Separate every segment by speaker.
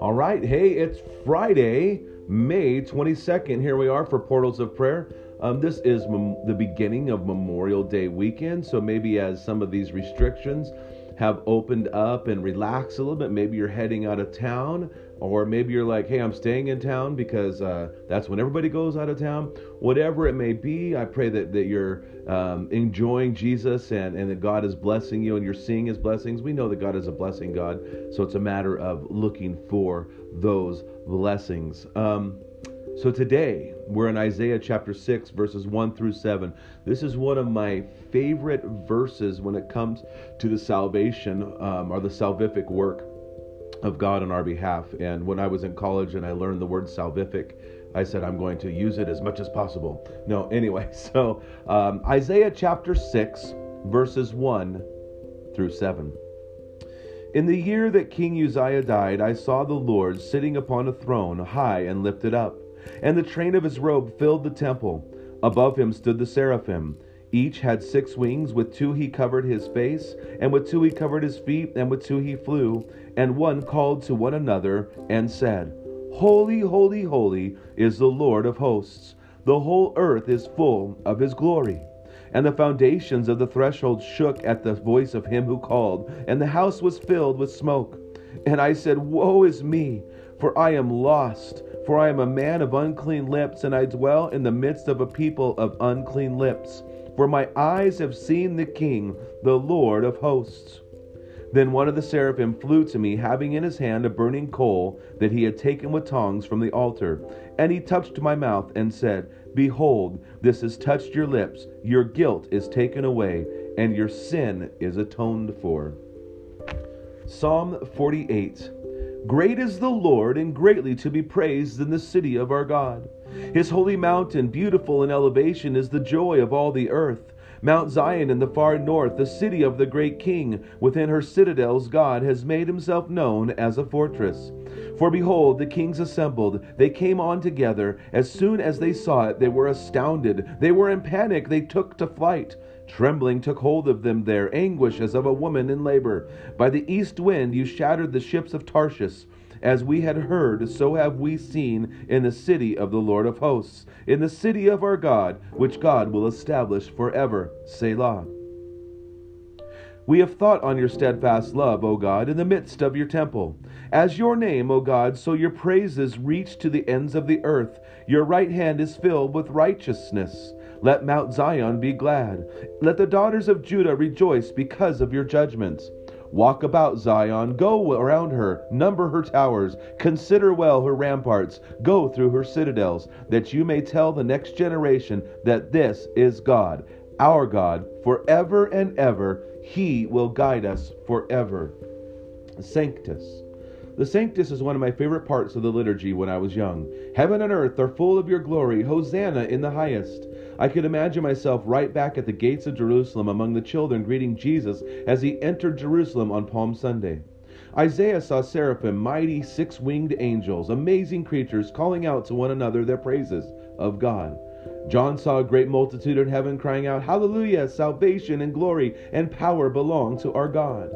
Speaker 1: All right, hey, it's Friday, May 22nd. Here we are for Portals of Prayer. Um, this is mem- the beginning of Memorial Day weekend, so maybe as some of these restrictions have opened up and relaxed a little bit, maybe you're heading out of town, or maybe you're like, hey, I'm staying in town because uh, that's when everybody goes out of town. Whatever it may be, I pray that, that you're um, enjoying Jesus and, and that God is blessing you and you're seeing his blessings. We know that God is a blessing God, so it's a matter of looking for those blessings. Um, so today, we're in Isaiah chapter 6, verses 1 through 7. This is one of my favorite verses when it comes to the salvation um, or the salvific work of God on our behalf. And when I was in college and I learned the word salvific, I said I'm going to use it as much as possible. No, anyway, so um, Isaiah chapter 6, verses 1 through 7. In the year that King Uzziah died, I saw the Lord sitting upon a throne, high and lifted up and the train of his robe filled the temple. Above him stood the seraphim. Each had six wings. With two he covered his face, and with two he covered his feet, and with two he flew. And one called to one another and said, Holy, holy, holy is the Lord of hosts. The whole earth is full of his glory. And the foundations of the threshold shook at the voice of him who called, and the house was filled with smoke. And I said, Woe is me, for I am lost for I am a man of unclean lips, and I dwell in the midst of a people of unclean lips. For my eyes have seen the King, the Lord of hosts. Then one of the seraphim flew to me, having in his hand a burning coal that he had taken with tongs from the altar. And he touched my mouth and said, Behold, this has touched your lips. Your guilt is taken away, and your sin is atoned for. Psalm 48 Great is the Lord, and greatly to be praised in the city of our God. His holy mountain, beautiful in elevation, is the joy of all the earth. Mount Zion in the far north, the city of the great king, within her citadels, God has made himself known as a fortress. For behold, the kings assembled. They came on together. As soon as they saw it, they were astounded. They were in panic. They took to flight. Trembling took hold of them there, anguish as of a woman in labor. By the east wind you shattered the ships of Tarshish. As we had heard, so have we seen in the city of the Lord of hosts, in the city of our God, which God will establish forever. Selah. We have thought on your steadfast love, O God, in the midst of your temple. As your name, O God, so your praises reach to the ends of the earth. Your right hand is filled with righteousness. Let Mount Zion be glad. Let the daughters of Judah rejoice because of your judgments. Walk about Zion, go around her, number her towers, consider well her ramparts, go through her citadels, that you may tell the next generation that this is God, our God, forever and ever. He will guide us forever. Sanctus. The Sanctus is one of my favorite parts of the liturgy when I was young. Heaven and earth are full of your glory. Hosanna in the highest. I could imagine myself right back at the gates of Jerusalem among the children greeting Jesus as he entered Jerusalem on Palm Sunday. Isaiah saw seraphim, mighty six winged angels, amazing creatures, calling out to one another their praises of God. John saw a great multitude in heaven crying out, Hallelujah! Salvation and glory and power belong to our God.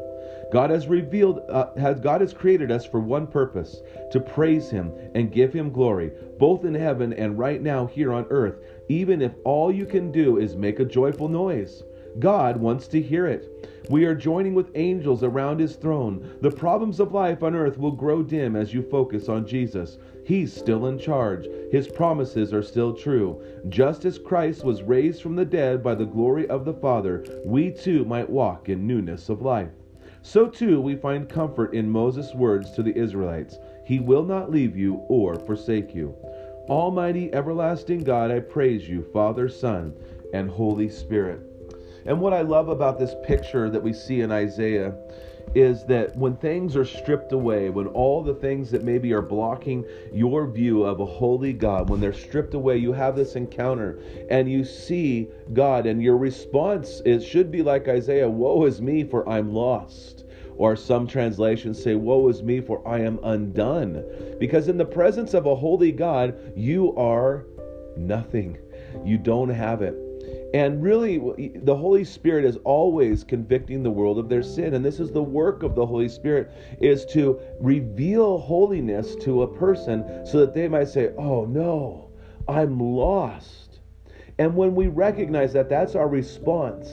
Speaker 1: God has revealed, uh, has, God has created us for one purpose to praise Him and give Him glory, both in heaven and right now here on earth, even if all you can do is make a joyful noise. God wants to hear it. We are joining with angels around His throne. The problems of life on earth will grow dim as you focus on Jesus. He's still in charge. His promises are still true. Just as Christ was raised from the dead by the glory of the Father, we too might walk in newness of life. So too we find comfort in Moses' words to the Israelites He will not leave you or forsake you. Almighty, everlasting God, I praise you, Father, Son, and Holy Spirit. And what I love about this picture that we see in Isaiah is that when things are stripped away, when all the things that maybe are blocking your view of a holy God, when they're stripped away, you have this encounter and you see God, and your response is should be like Isaiah, Woe is me, for I'm lost. Or some translations say, Woe is me, for I am undone. Because in the presence of a holy God, you are nothing. You don't have it. And really, the Holy Spirit is always convicting the world of their sin. And this is the work of the Holy Spirit, is to reveal holiness to a person so that they might say, oh no, I'm lost. And when we recognize that, that's our response.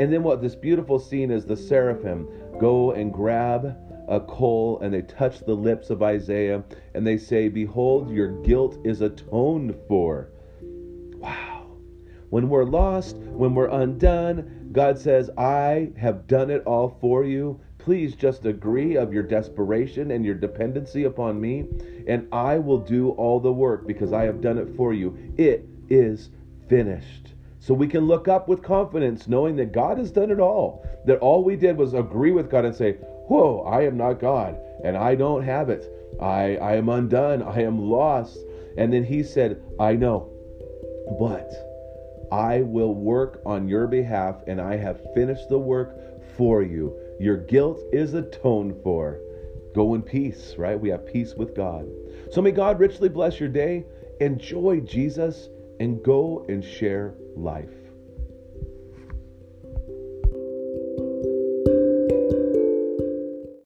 Speaker 1: And then what this beautiful scene is the seraphim go and grab a coal and they touch the lips of Isaiah and they say, Behold, your guilt is atoned for. When we're lost, when we're undone, God says, I have done it all for you. Please just agree of your desperation and your dependency upon me, and I will do all the work because I have done it for you. It is finished. So we can look up with confidence, knowing that God has done it all. That all we did was agree with God and say, Whoa, I am not God, and I don't have it. I, I am undone. I am lost. And then he said, I know, but I will work on your behalf, and I have finished the work for you. Your guilt is atoned for. Go in peace, right? We have peace with God. So may God richly bless your day. Enjoy Jesus and go and share life.